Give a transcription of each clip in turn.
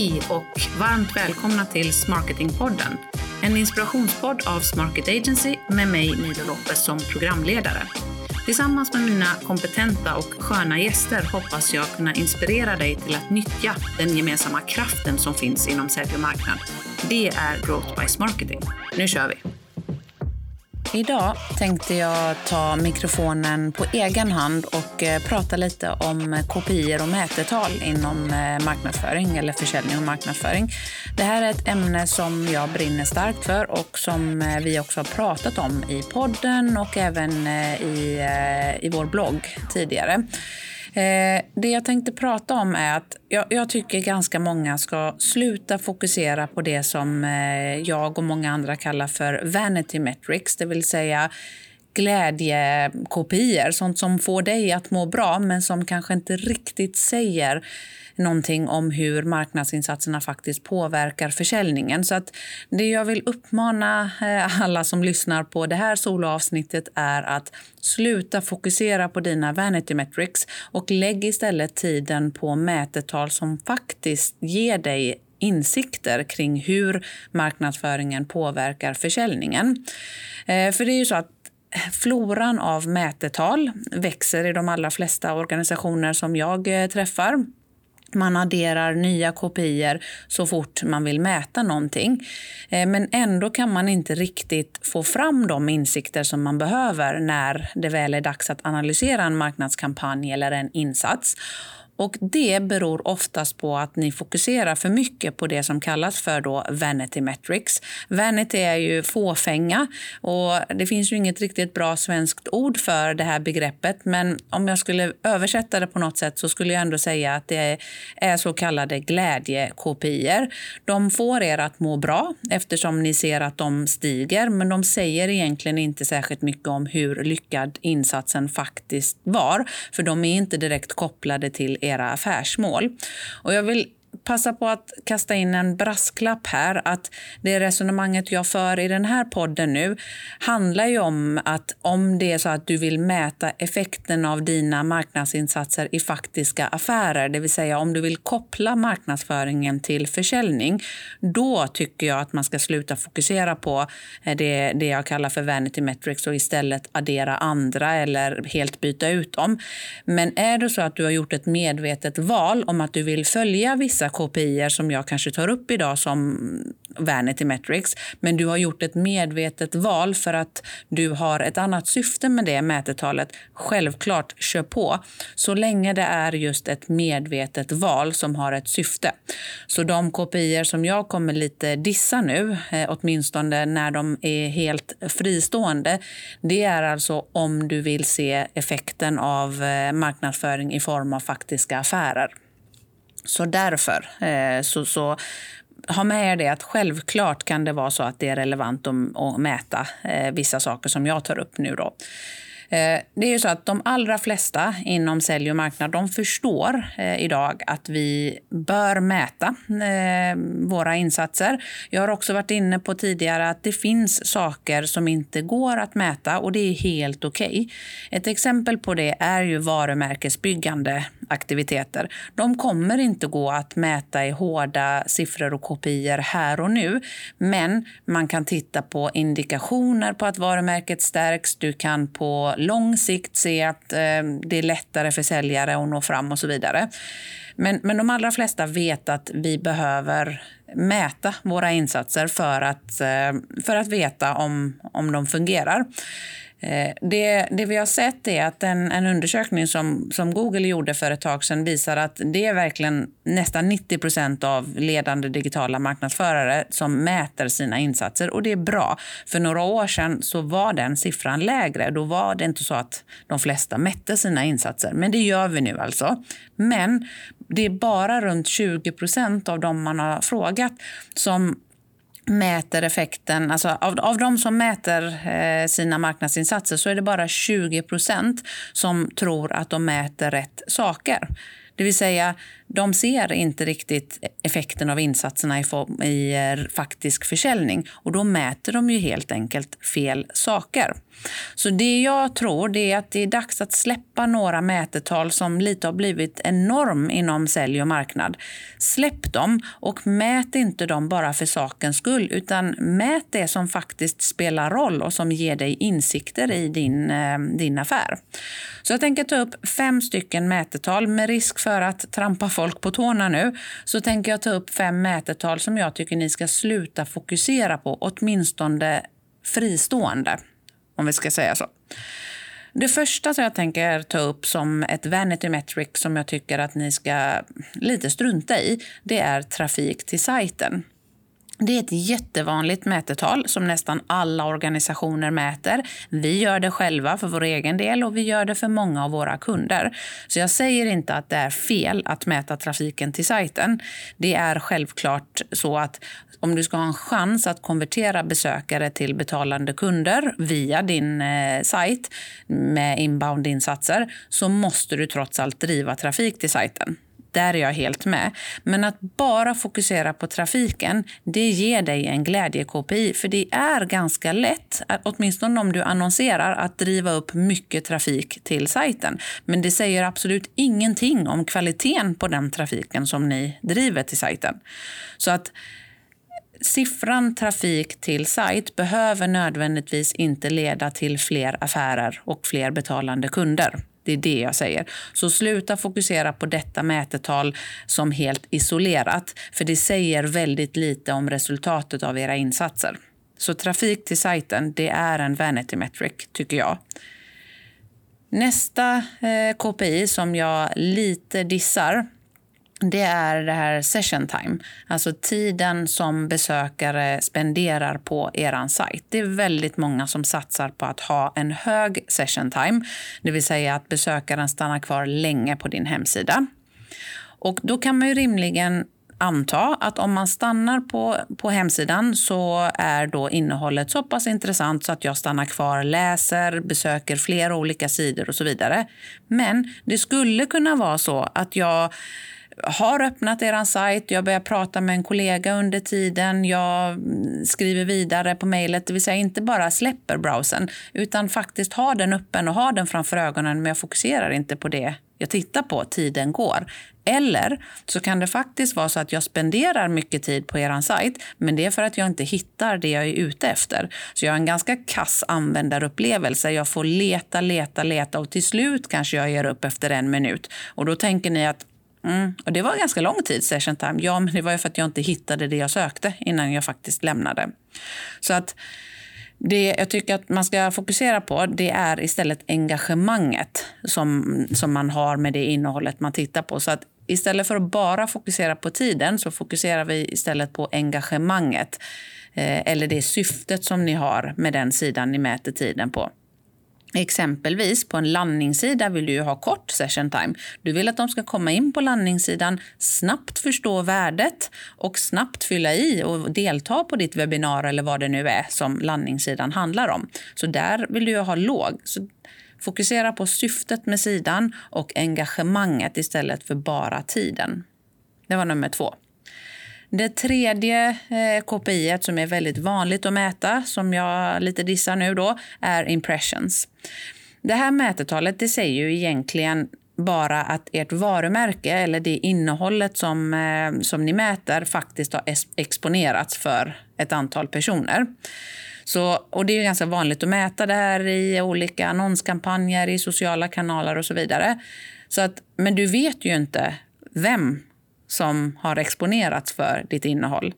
Hej och varmt välkomna till Smarketingpodden. En inspirationspodd av Smarket Agency med mig, Milo Lopez, som programledare. Tillsammans med mina kompetenta och sköna gäster hoppas jag kunna inspirera dig till att nyttja den gemensamma kraften som finns inom sälj och marknad. Det är Growth by Smarketing. Nu kör vi! Idag tänkte jag ta mikrofonen på egen hand och eh, prata lite om kopior och mätetal inom eh, marknadsföring eller försäljning och marknadsföring. Det här är ett ämne som jag brinner starkt för och som eh, vi också har pratat om i podden och även i, i vår blogg tidigare. Eh, det jag tänkte prata om är att jag, jag, tycker ganska många ska sluta fokusera på det som eh, jag och många andra kallar för vanity metrics, det vill säga glädjekopior, sånt som får dig att må bra men som kanske inte riktigt säger någonting om hur marknadsinsatserna faktiskt påverkar försäljningen. Så att det jag vill uppmana eh, alla som lyssnar på det här soloavsnittet är att sluta fokusera på dina vanity metrics och lägg istället tiden på mätetal som faktiskt ger dig insikter kring hur marknadsföringen påverkar försäljningen. Eh, för det är ju så att eh, floran av mätetal växer i de allra flesta organisationer som jag träffar. Man adderar nya kopior så fort man vill mäta någonting. Eh, men ändå kan man inte riktigt få fram de insikter som man behöver när det väl är dags att analysera en marknadskampanj eller en insats. Och Det beror oftast på att ni fokuserar för mycket på det som kallas för då vanity metrics. Vanity är ju fåfänga och det finns ju inget riktigt bra svenskt ord för det här begreppet. Men om jag skulle översätta det på något sätt så skulle jag ändå säga att det är så kallade glädjekopior. De får er att må bra eftersom ni ser att de stiger men de säger egentligen inte särskilt mycket om hur lyckad insatsen faktiskt var. För de är inte direkt kopplade till er era affärsmål. Och jag vill passa på att kasta in en brasklapp här. att Det resonemanget jag för i den här podden nu handlar ju om att om det är så att du vill mäta effekten av dina marknadsinsatser i faktiska affärer, det vill säga om du vill koppla marknadsföringen till försäljning, då tycker jag att man ska sluta fokusera på eh, det, det jag kallar för vanity metrics och istället addera andra eller helt byta ut dem. Men är det så att du har gjort ett medvetet val om att du vill följa vissa vissa KPI som jag kanske tar upp idag som vanity metrics. Men du har gjort ett medvetet val för att du har ett annat syfte med det mätetalet. Självklart, kör på. Så länge det är just ett medvetet val som har ett syfte. Så de KPI som jag kommer lite dissa nu, eh, åtminstone när de är helt fristående, det är alltså om du vill se effekten av eh, marknadsföring i form av faktiska affärer. Så därför eh, så, så ha med er det att självklart kan det vara så att det är relevant att, mäta eh, vissa saker som jag tar upp nu. Då. Eh, det är ju så att de allra flesta inom sälj och marknad de förstår idag att vi bör mäta våra insatser. Jag har också varit inne på tidigare att det finns saker som inte går att mäta och det är helt okej. Okay. Ett exempel på det är ju varumärkesbyggande aktiviteter. De kommer inte gå att mäta i hårda siffror och kopior här och nu. Men man kan titta på indikationer på att varumärket stärks. Du kan på lång sikt se att eh, det är lättare för säljare att nå fram och så vidare. Men, men de allra flesta vet att vi behöver mäta våra insatser för att, eh, för att veta om, om de fungerar. Eh, det, det, vi har sett är att en, en, undersökning som, som Google gjorde för ett tag sedan visar att det är verkligen nästan 90% av ledande digitala marknadsförare som mäter sina insatser. Och det är bra. För några år sedan så var den siffran lägre. Då var det inte så att de flesta mätte sina insatser. Men det gör vi nu alltså. Men det är bara runt 20% av dem man har frågat som mäter effekten, alltså av, av de som mäter eh, sina marknadsinsatser så är det bara 20% som tror att de mäter rätt saker. Det vill säga, de ser inte riktigt effekten av insatserna i, form, i eh, faktisk försäljning och då mäter de ju helt enkelt fel saker. Så det jag tror det är att det är dags att släppa några mätetal som lite har blivit en norm inom sälj och marknad. Släpp dem och mät inte dem bara för sakens skull utan mät det som faktiskt spelar roll och som ger dig insikter i din, eh, din affär. Så jag tänker ta upp fem stycken mätetal med risk för att trampa folk på tårna nu. Så tänker jag ta upp fem mätetal som jag tycker ni ska sluta fokusera på, åtminstone fristående om vi ska säga så. Det första som jag tänker ta upp som ett vanity metric som jag tycker att ni ska lite strunta i, det är trafik till sajten. Det är ett jättevanligt mätetal som nästan alla organisationer mäter. Vi gör det själva för vår egen del och vi gör det för många av våra kunder. Så jag säger inte att det är fel att mäta trafiken till sajten. Det är självklart så att om du ska ha en chans att konvertera besökare till betalande kunder via din eh, sajt med inbound-insatser så måste du trots allt driva trafik till sajten. Där är jag helt med. Men att bara fokusera på trafiken, det ger dig en glädje-KPI. För det är ganska lätt, åtminstone om du annonserar, att driva upp mycket trafik till sajten. Men det säger absolut ingenting om kvaliteten på den trafiken som ni driver till sajten. Så att siffran trafik till sajt behöver nödvändigtvis inte leda till fler affärer och fler betalande kunder. Det är det jag säger. Så sluta fokusera på detta mätetal som helt isolerat, för det säger väldigt lite om resultatet av era insatser. Så trafik till sajten, det är en vanity metric, tycker jag. Nästa eh, KPI som jag lite dissar det är det här session time, alltså tiden som besökare spenderar på er sajt. Det är väldigt många som satsar på att ha en hög session time, det vill säga att besökaren stannar kvar länge på din hemsida. Och då kan man ju rimligen anta att om man stannar på, på hemsidan så är då innehållet så pass intressant så att jag stannar kvar, läser, besöker flera olika sidor och så vidare. Men det skulle kunna vara så att jag har öppnat er sajt, jag börjar prata med en kollega under tiden, jag skriver vidare på mejlet, det vill säga inte bara släpper browsern utan faktiskt har den öppen och har den framför ögonen men jag fokuserar inte på det jag tittar på, tiden går. Eller så kan det faktiskt vara så att jag spenderar mycket tid på er sajt men det är för att jag inte hittar det jag är ute efter. Så jag har en ganska kass användarupplevelse. Jag får leta, leta, leta och till slut kanske jag ger upp efter en minut. Och då tänker ni att Mm. Och det var ganska lång tid, session time. Ja, men det var ju för att jag inte hittade det jag sökte innan jag faktiskt lämnade. Så att det jag tycker att man ska fokusera på det är istället engagemanget som, som man har med det innehållet man tittar på. Så att istället för att bara fokusera på tiden så fokuserar vi istället på engagemanget. Eh, eller det syftet som ni har med den sidan ni mäter tiden på. Exempelvis på en landningssida vill du ha kort session time. Du vill att de ska komma in på landningssidan, snabbt förstå värdet och snabbt fylla i och delta på ditt webbinar eller vad det nu är som landningssidan handlar om. Så där vill du ha låg. Så fokusera på syftet med sidan och engagemanget istället för bara tiden. Det var nummer två. Det tredje eh, KPI som är väldigt vanligt att mäta, som jag lite dissar nu då, är impressions. Det här mätetalet det säger ju egentligen bara att ert varumärke eller det innehållet som, eh, som ni mäter faktiskt har exponerats för ett antal personer. Så, och det är ganska vanligt att mäta det här i olika annonskampanjer, i sociala kanaler och så vidare. Så att, men du vet ju inte vem som har exponerats för ditt innehåll.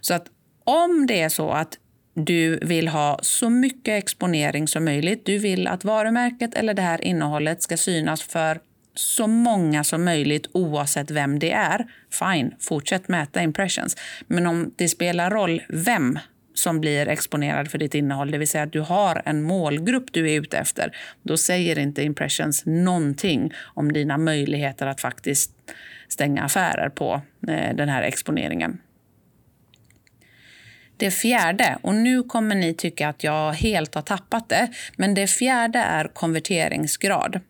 Så att om det är så att du vill ha så mycket exponering som möjligt, du vill att varumärket eller det här innehållet ska synas för så många som möjligt oavsett vem det är, fine, fortsätt mäta impressions. Men om det spelar roll vem som blir exponerad för ditt innehåll, det vill säga att du har en målgrupp du är ute efter, då säger inte impressions någonting om dina möjligheter att faktiskt stänga affärer på eh, den här exponeringen. Det fjärde, och nu kommer ni tycka att jag helt har tappat det, men det fjärde är konverteringsgrad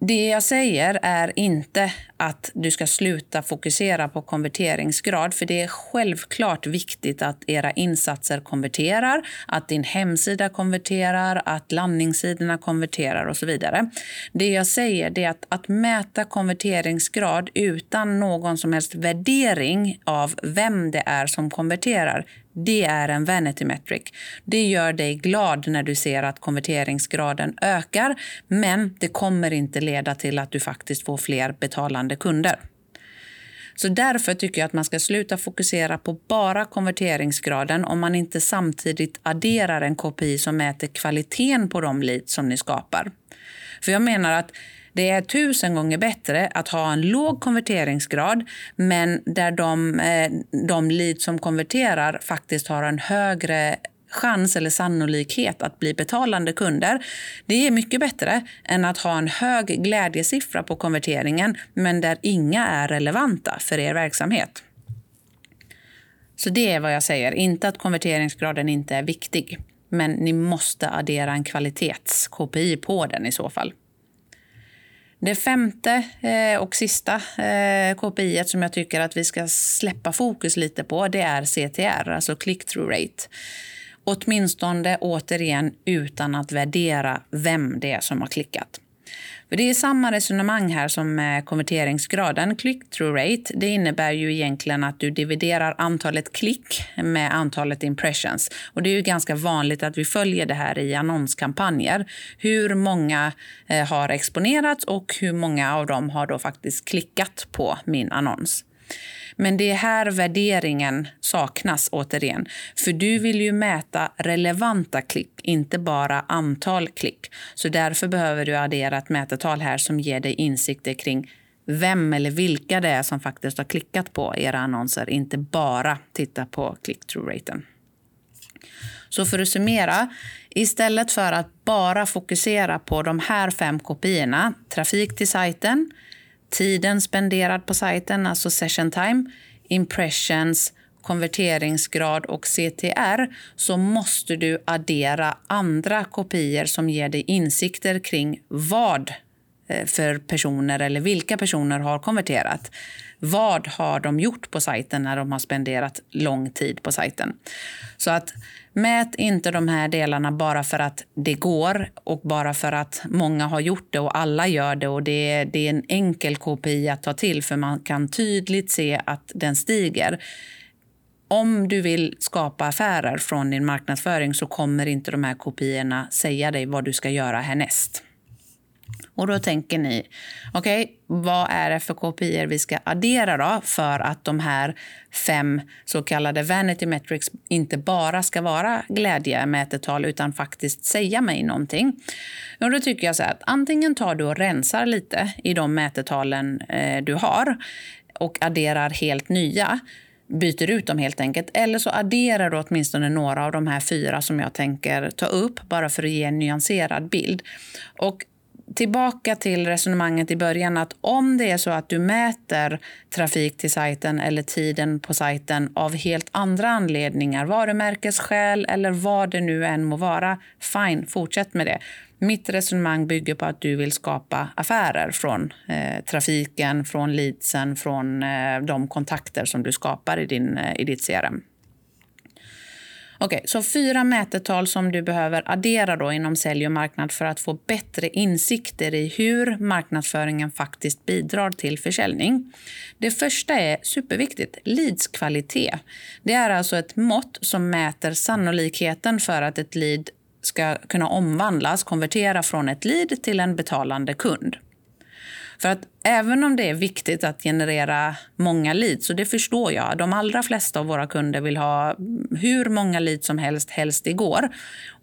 det jag säger är inte att du ska sluta fokusera på konverteringsgrad. För det är självklart viktigt att era insatser konverterar, att din hemsida konverterar, att landningssidorna konverterar och så vidare. Det jag säger är att, att mäta konverteringsgrad utan någon som helst värdering av vem det är som konverterar, det är en vanity metric. Det gör dig glad när du ser att konverteringsgraden ökar men det kommer inte leda till att du faktiskt får fler betalande kunder. Så därför tycker jag att man ska sluta fokusera på bara konverteringsgraden om man inte samtidigt adderar en KPI som mäter kvaliteten på de leads som ni skapar. För jag menar att det är tusen gånger bättre att ha en låg konverteringsgrad men där de, eh, de leads som konverterar faktiskt har en högre chans eller sannolikhet att bli betalande kunder. Det är mycket bättre än att ha en hög glädjesiffra på konverteringen men där inga är relevanta för er verksamhet. Så det är vad jag säger. Inte att konverteringsgraden inte är viktig. Men ni måste addera en kvalitets-KPI på den i så fall. Det femte eh, och sista eh, KPI som jag tycker att vi ska släppa fokus lite på det är CTR, alltså click-through rate. Åtminstone återigen utan att värdera vem det är som har klickat. För Det är samma resonemang här som med konverteringsgraden. Click-through rate det innebär ju egentligen att du dividerar antalet klick med antalet impressions. Och Det är ju ganska vanligt att vi följer det här i annonskampanjer. Hur många eh, har exponerats och hur många av dem har då faktiskt klickat på min annons. Men det är här värderingen saknas återigen. För du vill ju mäta relevanta klick, inte bara antal klick. Så därför behöver du addera ett mätetal här som ger dig insikter kring vem eller vilka det är som faktiskt har klickat på era annonser, inte bara titta på click-through-raten. Så för att summera, istället för att bara fokusera på de här fem kopiorna, trafik till sajten, tiden spenderad på sajten, alltså session time, impressions, konverteringsgrad och CTR så måste du addera andra kopior som ger dig insikter kring vad. Eh, för personer eller vilka personer har konverterat. Vad har de gjort på sajten när de har spenderat lång tid på sajten? Så att Mät inte de här delarna bara för att det går och bara för att många har gjort det och alla gör det. och Det är, det är en enkel KPI att ta till för man kan tydligt se att den stiger. Om du vill skapa affärer från din marknadsföring så kommer inte de här kopiorna säga dig vad du ska göra härnäst. Och då tänker ni, okej, okay, vad är det för KPI vi ska addera då för att de här fem så kallade vanity metrics inte bara ska vara glädjemätetal utan faktiskt säga mig någonting? Och då tycker jag så att antingen tar du och rensar lite i de mätetalen eh, du har och adderar helt nya byter ut dem helt enkelt. Eller så adderar du åtminstone några av de här fyra som jag tänker ta upp bara för att ge en nyanserad bild. Och tillbaka till resonemanget i början att om det är så att du mäter trafik till sajten eller tiden på sajten av helt andra anledningar, varumärkesskäl eller vad det nu än må vara, fine, fortsätt med det. Mitt resonemang bygger på att du vill skapa affärer från eh, trafiken, från leadsen, från eh, de kontakter som du skapar i, din, eh, i ditt CRM. Okej, så fyra mätetal som du behöver addera då inom sälj och marknad för att få bättre insikter i hur marknadsföringen faktiskt bidrar till försäljning. Det första är superviktigt, leadskvalitet. Det är alltså ett mått som mäter sannolikheten för att ett lead ska kunna omvandlas, konvertera från ett lead till en betalande kund. För att även om det är viktigt att generera många leads, och det förstår jag, de allra flesta av våra kunder vill ha hur många leads som helst, helst igår.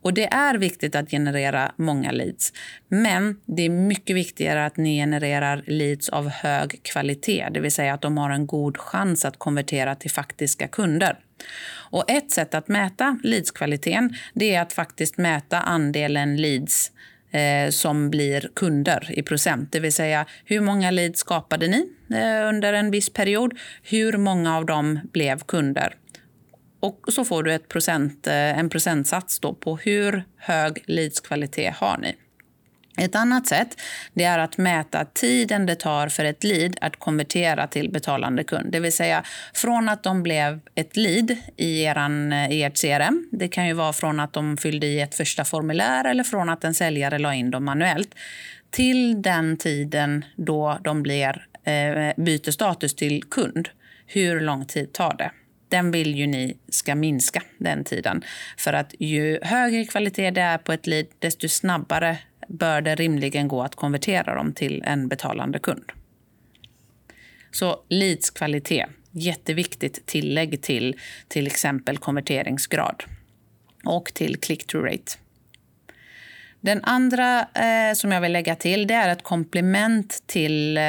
Och det är viktigt att generera många leads. Men det är mycket viktigare att ni genererar leads av hög kvalitet, det vill säga att de har en god chans att konvertera till faktiska kunder. Och ett sätt att mäta leadskvaliteten det är att faktiskt mäta andelen leads eh, som blir kunder i procent. Det vill säga hur många leads skapade ni eh, under en viss period? Hur många av dem blev kunder? Och så får du ett procent, eh, en procentsats då på hur hög leadskvalitet har ni. Ett annat sätt det är att mäta tiden det tar för ett lead att konvertera till betalande kund. Det vill säga från att de blev ett lead i, eran, eh, i ert CRM. Det kan ju vara från att de fyllde i ett första formulär eller från att en säljare la in dem manuellt. Till den tiden då de blir, eh, byter status till kund. Hur lång tid tar det? den vill ju ni ska minska den tiden. För att ju högre kvalitet det är på ett lead, desto snabbare bör det rimligen gå att konvertera dem till en betalande kund. Så leads kvalitet, jätteviktigt tillägg till till exempel konverteringsgrad och till click-through rate. Den andra eh, som jag vill lägga till det är ett komplement till eh,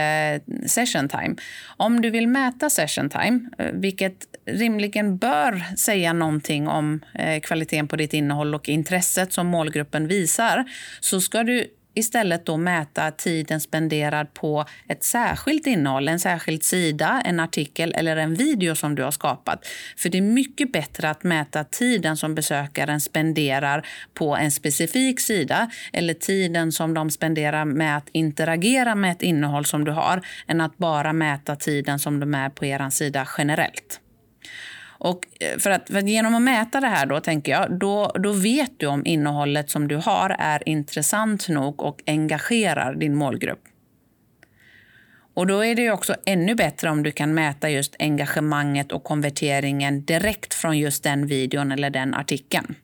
session time. Om du vill mäta session time, eh, vilket rimligen bör säga någonting om eh, kvaliteten på ditt innehåll och intresset som målgruppen visar, så ska du istället då mäta tiden spenderad på ett särskilt innehåll, en särskild sida, en artikel eller en video som du har skapat. För det är mycket bättre att mäta tiden som besökaren spenderar på en specifik sida eller tiden som de spenderar med att interagera med ett innehåll som du har än att bara mäta tiden som de är på er sida generellt. Och eh, för att, för genom att mäta det här då, tänker jag, då, då vet du om innehållet som du har är intressant nog och engagerar din målgrupp. Och då är det också ännu bättre om du kan mäta just engagemanget och konverteringen direkt från just den videon eller den artikeln.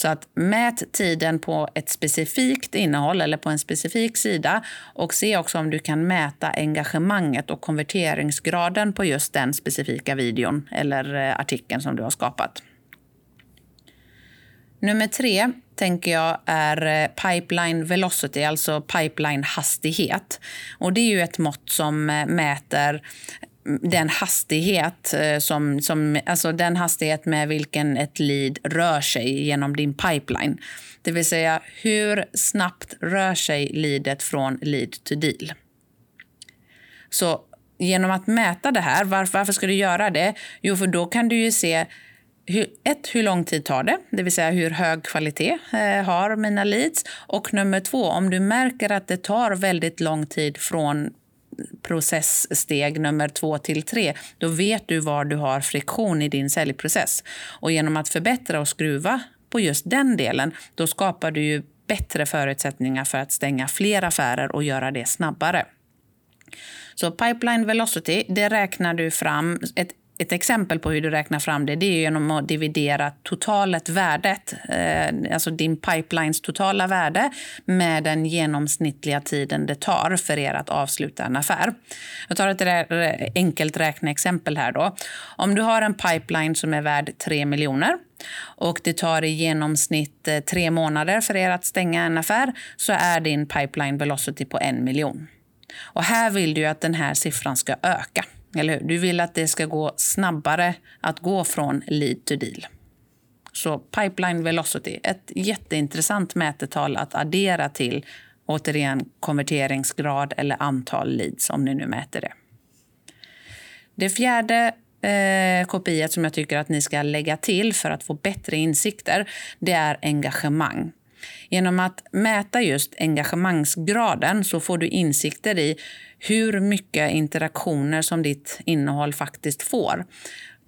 Så att mät tiden på ett specifikt innehåll eller på en specifik sida och se också om du kan mäta engagemanget och konverteringsgraden på just den specifika videon eller eh, artikeln som du har skapat. Nummer tre tänker jag är eh, pipeline velocity, alltså pipeline hastighet. Och det är ju ett mått som eh, mäter den hastighet eh, som, som, alltså den hastighet med vilken ett lead rör sig genom din pipeline. Det vill säga hur snabbt rör sig leadet från lead to deal. Så genom att mäta det här, varför, varför ska du göra det? Jo, för då kan du ju se hur, ett, hur lång tid tar det? Det vill säga hur hög kvalitet eh, har mina leads? Och nummer två, om du märker att det tar väldigt lång tid från processsteg nummer två till tre, då vet du var du har friktion i din säljprocess. Och genom att förbättra och skruva på just den delen, då skapar du ju bättre förutsättningar för att stänga fler affärer och göra det snabbare. Så pipeline velocity, det räknar du fram. Ett ett exempel på hur du räknar fram det, det är genom att dividera totalet värdet, eh, alltså din pipelines totala värde med den genomsnittliga tiden det tar för er att avsluta en affär. Jag tar ett enkelt räkneexempel här då. Om du har en pipeline som är värd 3 miljoner och det tar i genomsnitt eh, tre månader för er att stänga en affär så är din pipeline velocity på en miljon. Och här vill du att den här siffran ska öka. Eller hur? Du vill att det ska gå snabbare att gå från lead to deal. Så pipeline velocity, ett jätteintressant mätetal att addera till återigen konverteringsgrad eller antal leads om ni nu mäter det. Det fjärde eh, kopiet som jag tycker att ni ska lägga till för att få bättre insikter, det är engagemang. Genom att mäta just engagemangsgraden så får du insikter i hur mycket interaktioner som ditt innehåll faktiskt får.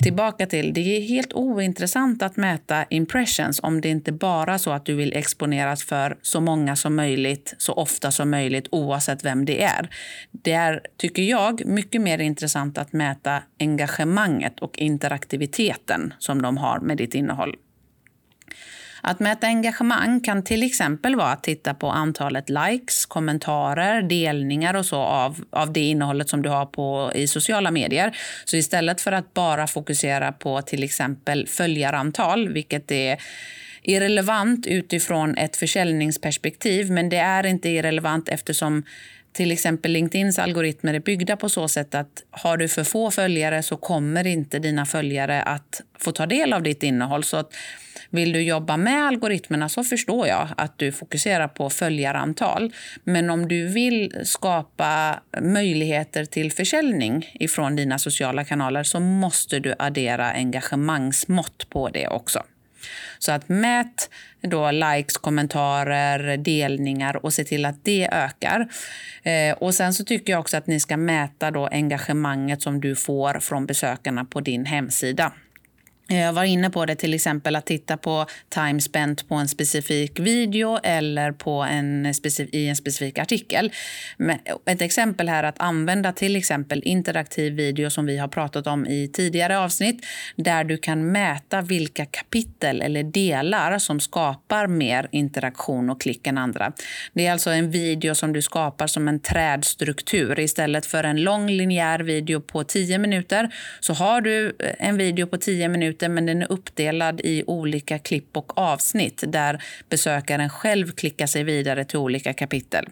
Tillbaka till, det är helt ointressant att mäta impressions om det inte bara är så att du vill exponeras för så många som möjligt, så ofta som möjligt, oavsett vem det är. Det är, tycker jag, mycket mer intressant att mäta engagemanget och interaktiviteten som de har med ditt innehåll. Att mäta engagemang kan till exempel vara att titta på antalet likes, kommentarer, delningar och så av, av det innehållet som du har på, i sociala medier. Så istället för att bara fokusera på till exempel följarantal, vilket är irrelevant utifrån ett försäljningsperspektiv, men det är inte irrelevant eftersom till exempel LinkedIns algoritmer är byggda på så sätt att har du för få följare så kommer inte dina följare att få ta del av ditt innehåll. Så att vill du jobba med algoritmerna så förstår jag att du fokuserar på följarantal. Men om du vill skapa möjligheter till försäljning ifrån dina sociala kanaler så måste du addera engagemangsmått på det också. Så att mät då likes, kommentarer, delningar och se till att det ökar. Eh, och sen så tycker jag också att ni ska mäta då engagemanget som du får från besökarna på din hemsida. Eh, jag var inne på det, till exempel att titta på time spent på en specifik video eller på en specif i en specifik artikel. Eh, ett exempel här är att använda till exempel interaktiv video som vi har pratat om i tidigare avsnitt där du kan mäta vilka kapitel eller delar som skapar mer interaktion och klick än andra. Det är alltså en video som du skapar som en trädstruktur. Istället för en lång linjär video på 10 minuter så har du eh, en video på 10 minuter minuter men den är uppdelad i olika klipp och avsnitt där besökaren själv klickar sig vidare till olika kapitel.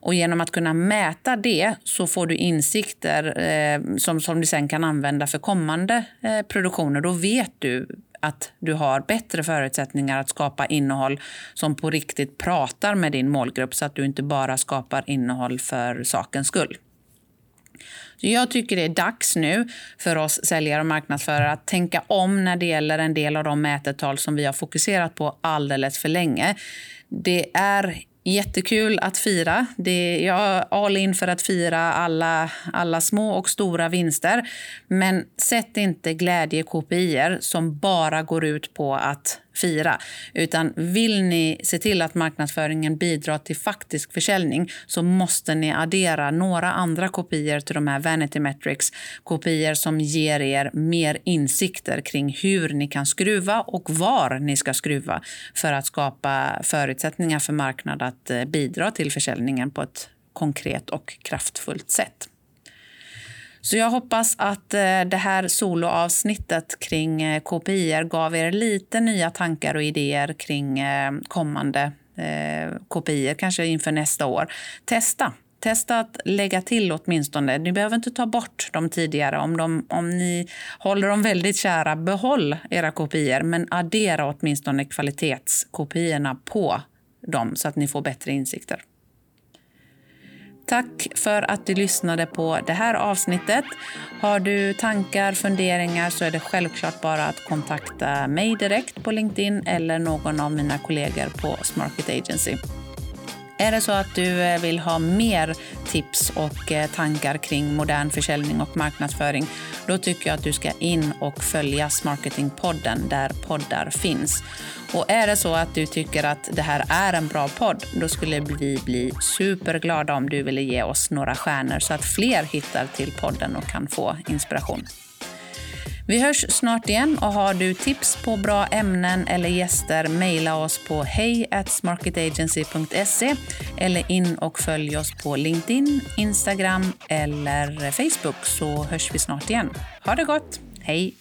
Och genom att kunna mäta det så får du insikter eh, som, som du sen kan använda för kommande eh, produktioner. Då vet du att du har bättre förutsättningar att skapa innehåll som på riktigt pratar med din målgrupp så att du inte bara skapar innehåll för sakens skull. Så jag tycker det är dags nu för oss säljare och marknadsförare att tänka om när det gäller en del av de mätetal som vi har fokuserat på alldeles för länge. Det är Jättekul att fira. Det, jag är all in för att fira alla, alla små och stora vinster. Men sätt inte glädje som bara går ut på att fira. Utan vill ni se till att marknadsföringen bidrar till faktisk försäljning så måste ni addera några andra kopior till de här Vanity Metrics. Kopior som ger er mer insikter kring hur ni kan skruva och var ni ska skruva för att skapa förutsättningar för marknaden att eh, bidra till försäljningen på ett konkret och kraftfullt sätt. Så jag hoppas att eh, det här soloavsnittet kring eh, KPI gav er lite nya tankar och idéer kring eh, kommande KPI, kanske inför nästa år. Testa. Testa att lägga till åtminstone. Ni behöver inte ta bort de tidigare. Om, de, om ni håller dem väldigt kära, behåll era kopior men addera åtminstone kvalitetskopiorna på dem så att ni får bättre insikter. Tack för att du lyssnade på det här avsnittet. Har du tankar, funderingar så är det självklart bara att kontakta mig direkt på LinkedIn eller någon av mina kollegor på Smarket Agency. Är det så att du eh, vill ha mer tips och eh, tankar kring modern försäljning och marknadsföring, då tycker jag att du ska in och följa Smarketingpodden där poddar finns. Och är det så att du tycker att det här är en bra podd, då skulle vi bli superglada om du ville ge oss några stjärnor så att fler hittar till podden och kan få inspiration. Vi hörs snart igen och har du tips på bra ämnen eller gäster, mejla oss på hej eller in och följ oss på LinkedIn, Instagram eller Facebook så hörs vi snart igen. Ha det gott! Hej!